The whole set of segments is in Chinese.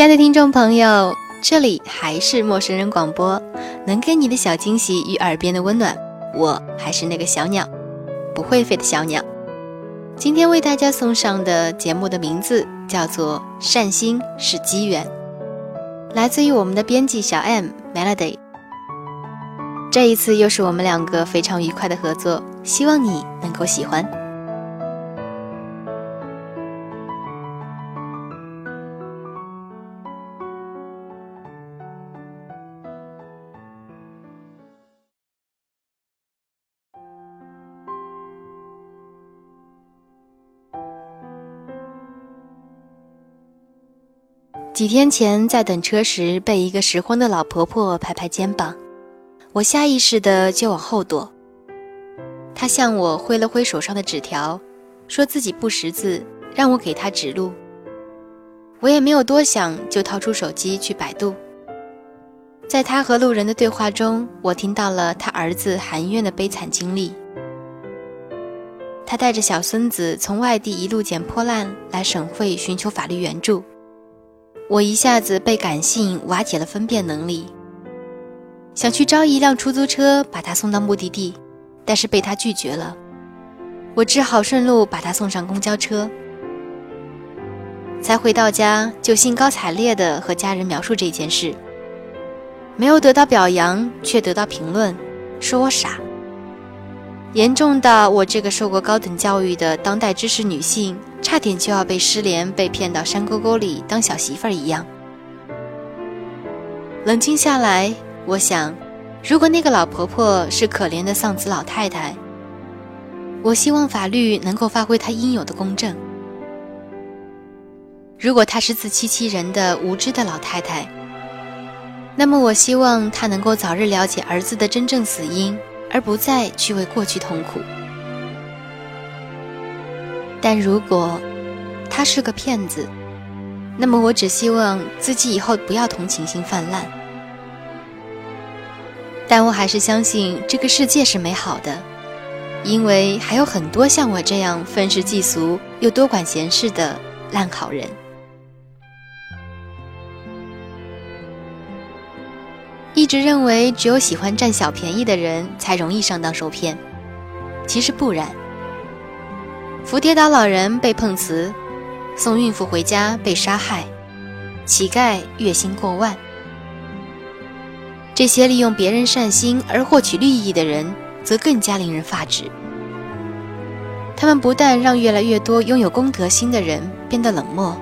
亲爱的听众朋友，这里还是陌生人广播，能给你的小惊喜与耳边的温暖，我还是那个小鸟，不会飞的小鸟。今天为大家送上的节目的名字叫做《善心是机缘》，来自于我们的编辑小 M Melody。这一次又是我们两个非常愉快的合作，希望你能够喜欢。几天前，在等车时，被一个拾荒的老婆婆拍拍肩膀，我下意识的就往后躲。她向我挥了挥手上的纸条，说自己不识字，让我给她指路。我也没有多想，就掏出手机去百度。在她和路人的对话中，我听到了她儿子含冤的悲惨经历。他带着小孙子从外地一路捡破烂来省会寻求法律援助。我一下子被感性瓦解了分辨能力，想去招一辆出租车把他送到目的地，但是被他拒绝了。我只好顺路把他送上公交车。才回到家，就兴高采烈地和家人描述这件事，没有得到表扬，却得到评论，说我傻。严重到我这个受过高等教育的当代知识女性。差点就要被失联、被骗到山沟沟里当小媳妇儿一样。冷静下来，我想，如果那个老婆婆是可怜的丧子老太太，我希望法律能够发挥它应有的公正；如果她是自欺欺人的无知的老太太，那么我希望她能够早日了解儿子的真正死因，而不再去为过去痛苦。但如果他是个骗子，那么我只希望自己以后不要同情心泛滥。但我还是相信这个世界是美好的，因为还有很多像我这样愤世嫉俗又多管闲事的烂好人。直认为只有喜欢占小便宜的人才容易上当受骗，其实不然。扶跌倒老人被碰瓷，送孕妇回家被杀害，乞丐月薪过万。这些利用别人善心而获取利益的人，则更加令人发指。他们不但让越来越多拥有公德心的人变得冷漠，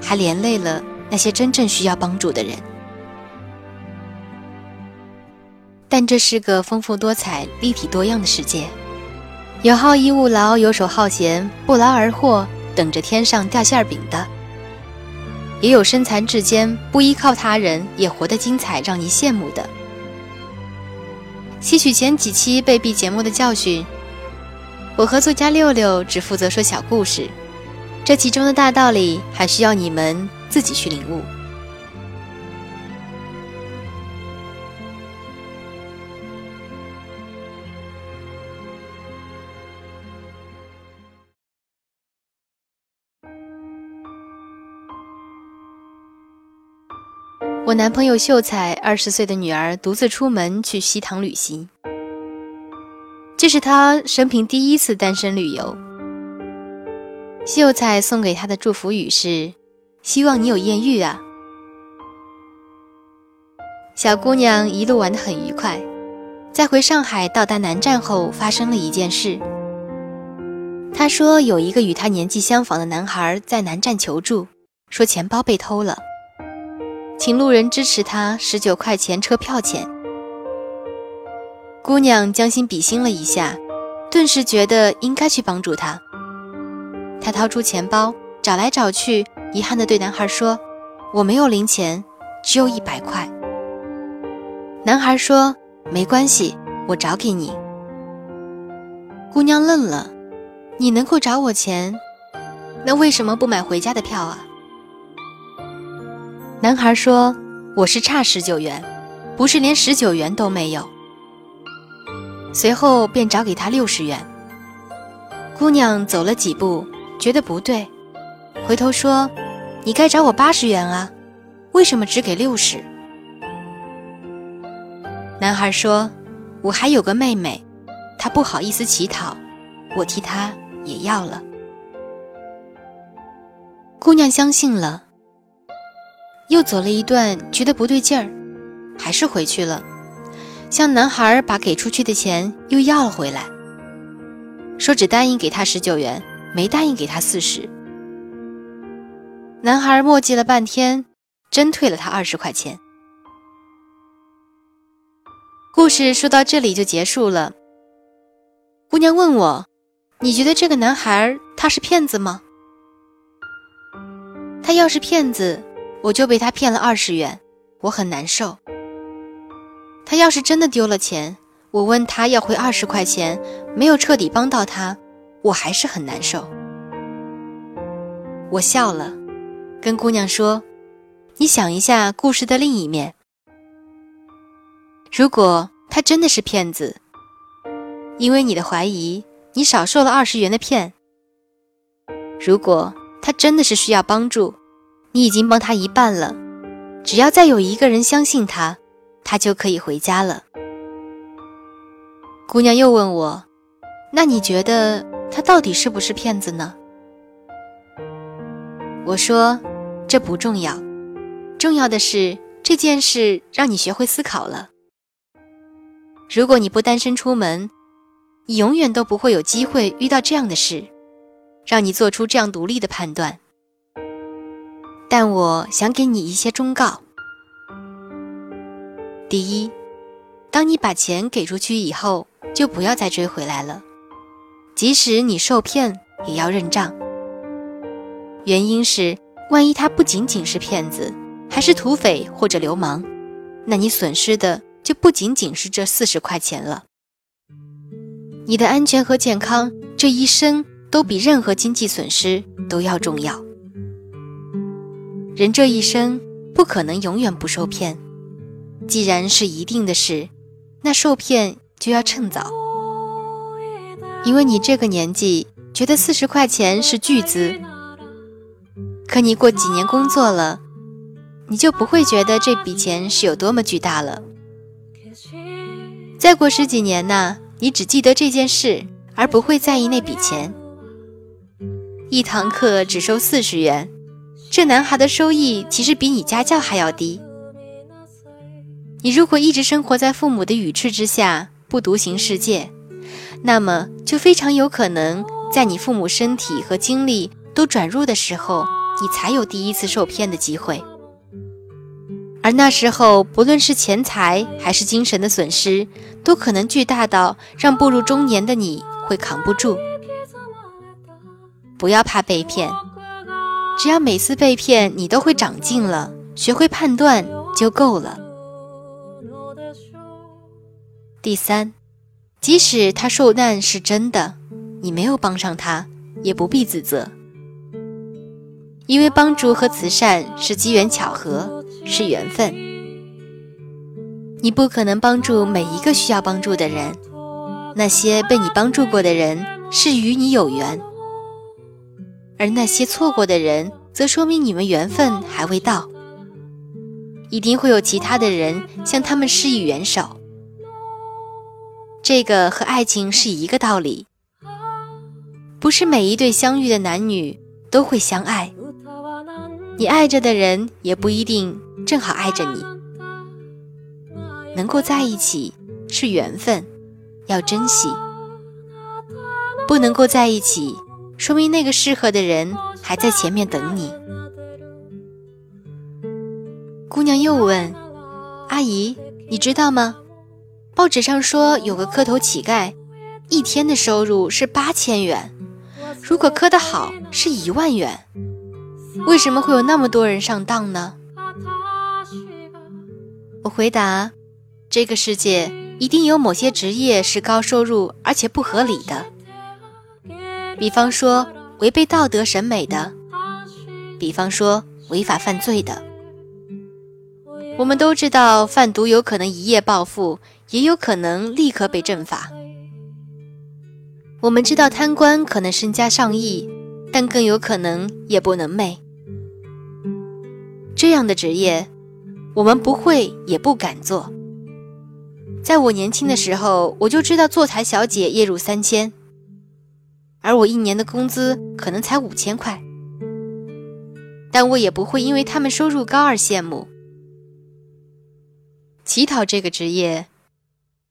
还连累了那些真正需要帮助的人。但这是个丰富多彩、立体多样的世界。有好逸恶劳、游手好闲、不劳而获，等着天上掉馅饼的；也有身残志坚、不依靠他人也活得精彩、让你羡慕的。吸取前几期被毙节目的教训，我和作家六六只负责说小故事，这其中的大道理还需要你们自己去领悟。男朋友秀才二十岁的女儿独自出门去西塘旅行，这是他生平第一次单身旅游。秀才送给他的祝福语是：“希望你有艳遇啊。”小姑娘一路玩得很愉快，在回上海到达南站后，发生了一件事。她说有一个与她年纪相仿的男孩在南站求助，说钱包被偷了。请路人支持他十九块钱车票钱。姑娘将心比心了一下，顿时觉得应该去帮助他。她掏出钱包，找来找去，遗憾地对男孩说：“我没有零钱，只有一百块。”男孩说：“没关系，我找给你。”姑娘愣了：“你能够找我钱，那为什么不买回家的票啊？”男孩说：“我是差十九元，不是连十九元都没有。”随后便找给他六十元。姑娘走了几步，觉得不对，回头说：“你该找我八十元啊，为什么只给六十？”男孩说：“我还有个妹妹，她不好意思乞讨，我替她也要了。”姑娘相信了，又走了一段，觉得不对劲儿，还是回去了，向男孩把给出去的钱又要了回来，说只答应给他十九元，没答应给他四十。男孩磨叽了半天，真退了他二十块钱。故事说到这里就结束了。姑娘问我：“你觉得这个男孩他是骗子吗？”他要是骗子，我就被他骗了二十元，我很难受。他要是真的丢了钱，我问他要回二十块钱，没有彻底帮到他，我还是很难受。我笑了，跟姑娘说：“你想一下故事的另一面。”如果他真的是骗子，因为你的怀疑，你少受了二十元的骗。如果他真的是需要帮助，你已经帮他一半了，只要再有一个人相信他，他就可以回家了。姑娘又问我：“那你觉得他到底是不是骗子呢？”我说：“这不重要，重要的是这件事让你学会思考了。”如果你不单身出门，你永远都不会有机会遇到这样的事，让你做出这样独立的判断。但我想给你一些忠告：第一，当你把钱给出去以后，就不要再追回来了，即使你受骗，也要认账。原因是，万一他不仅仅是骗子，还是土匪或者流氓，那你损失的。就不仅仅是这四十块钱了。你的安全和健康，这一生都比任何经济损失都要重要。人这一生不可能永远不受骗，既然是一定的事，那受骗就要趁早。因为你这个年纪觉得四十块钱是巨资，可你过几年工作了，你就不会觉得这笔钱是有多么巨大了。再过十几年呢，你只记得这件事，而不会在意那笔钱。一堂课只收四十元，这男孩的收益其实比你家教还要低。你如果一直生活在父母的羽翅之下，不独行世界，那么就非常有可能在你父母身体和精力都转入的时候，你才有第一次受骗的机会。而那时候，不论是钱财还是精神的损失，都可能巨大到让步入中年的你会扛不住。不要怕被骗，只要每次被骗你都会长进了，学会判断就够了。第三，即使他受难是真的，你没有帮上他，也不必自责，因为帮助和慈善是机缘巧合。是缘分，你不可能帮助每一个需要帮助的人。那些被你帮助过的人是与你有缘，而那些错过的人，则说明你们缘分还未到。一定会有其他的人向他们施以援手。这个和爱情是一个道理，不是每一对相遇的男女都会相爱，你爱着的人也不一定。正好爱着你，能够在一起是缘分，要珍惜；不能够在一起，说明那个适合的人还在前面等你。姑娘又问：“阿姨，你知道吗？报纸上说有个磕头乞丐，一天的收入是八千元，如果磕得好是一万元。为什么会有那么多人上当呢？”我回答：“这个世界一定有某些职业是高收入而且不合理的，比方说违背道德审美的，比方说违法犯罪的。我们都知道，贩毒有可能一夜暴富，也有可能立刻被正法。我们知道，贪官可能身家上亿，但更有可能夜不能寐。”这样的职业，我们不会也不敢做。在我年轻的时候，我就知道坐台小姐月入三千，而我一年的工资可能才五千块。但我也不会因为他们收入高而羡慕。乞讨这个职业，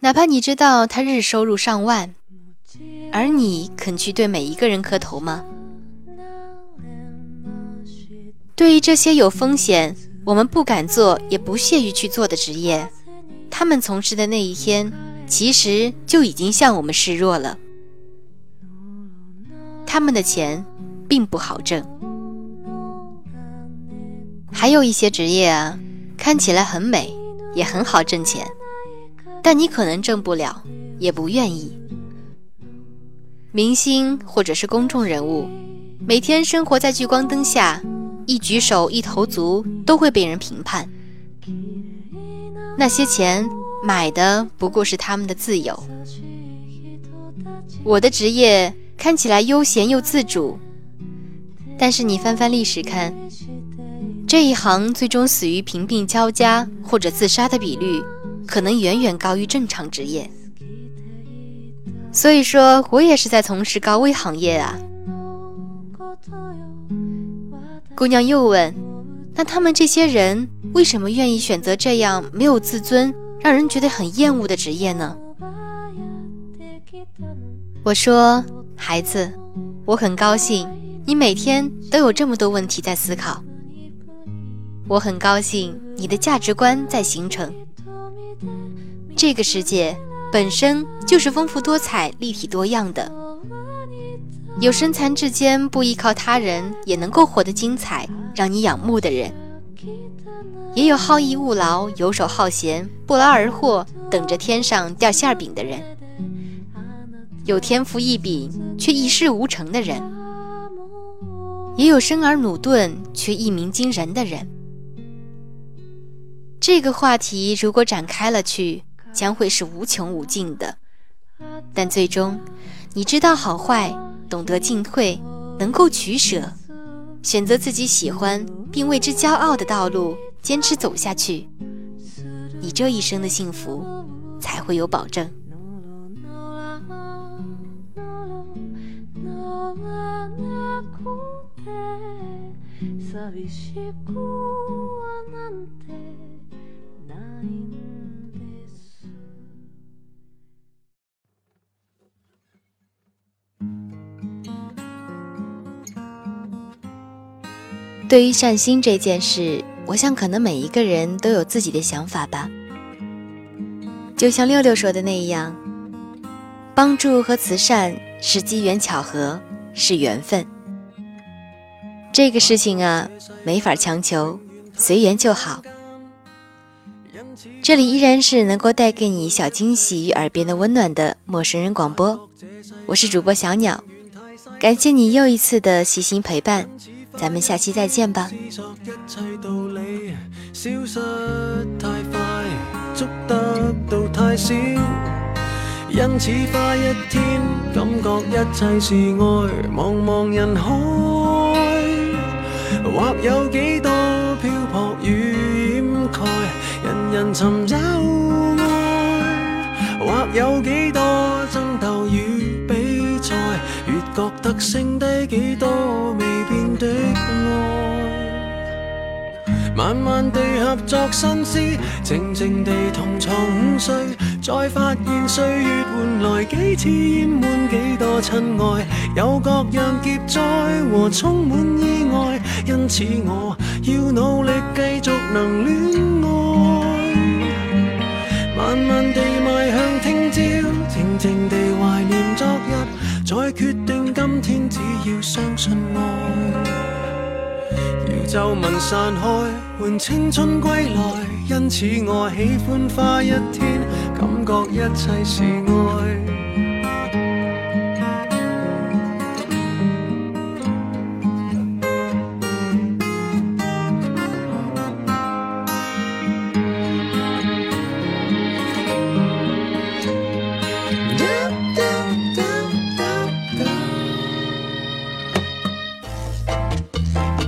哪怕你知道他日收入上万，而你肯去对每一个人磕头吗？对于这些有风险、我们不敢做也不屑于去做的职业，他们从事的那一天，其实就已经向我们示弱了。他们的钱并不好挣。还有一些职业啊，看起来很美，也很好挣钱，但你可能挣不了，也不愿意。明星或者是公众人物，每天生活在聚光灯下。一举手一投足都会被人评判，那些钱买的不过是他们的自由。我的职业看起来悠闲又自主，但是你翻翻历史看，这一行最终死于贫病交加或者自杀的比率，可能远远高于正常职业。所以说我也是在从事高危行业啊。姑娘又问：“那他们这些人为什么愿意选择这样没有自尊、让人觉得很厌恶的职业呢？”我说：“孩子，我很高兴你每天都有这么多问题在思考。我很高兴你的价值观在形成。这个世界本身就是丰富多彩、立体多样的。”有身残志坚不依靠他人也能够活得精彩，让你仰慕的人；也有好逸恶劳、游手好闲、不劳而获，等着天上掉馅饼的人；有天赋异禀却一事无成的人；也有生而努钝却一鸣惊人的人。这个话题如果展开了去，将会是无穷无尽的。但最终，你知道好坏。懂得进退，能够取舍，选择自己喜欢并为之骄傲的道路，坚持走下去，你这一生的幸福才会有保证。对于善心这件事，我想可能每一个人都有自己的想法吧。就像六六说的那样，帮助和慈善是机缘巧合，是缘分。这个事情啊，没法强求，随缘就好。这里依然是能够带给你小惊喜与耳边的温暖的陌生人广播，我是主播小鸟，感谢你又一次的细心陪伴。咱们下期再见吧因此花一天感觉一切是爱茫茫人海或有几多漂泊与掩盖人人寻找爱或有几多争斗与比赛越觉得剩低几多未变的爱，慢慢地合作心思，静静地同床午睡，再发现岁月换来几次淹满几多亲爱，有各样劫灾和充满意外，因此我要努力继续能恋爱，慢慢地迈向听朝，静静地怀念昨日，再决定今天只要相信爱。要皱纹散开，换青春归来。因此我喜欢花一天，感觉一切是爱。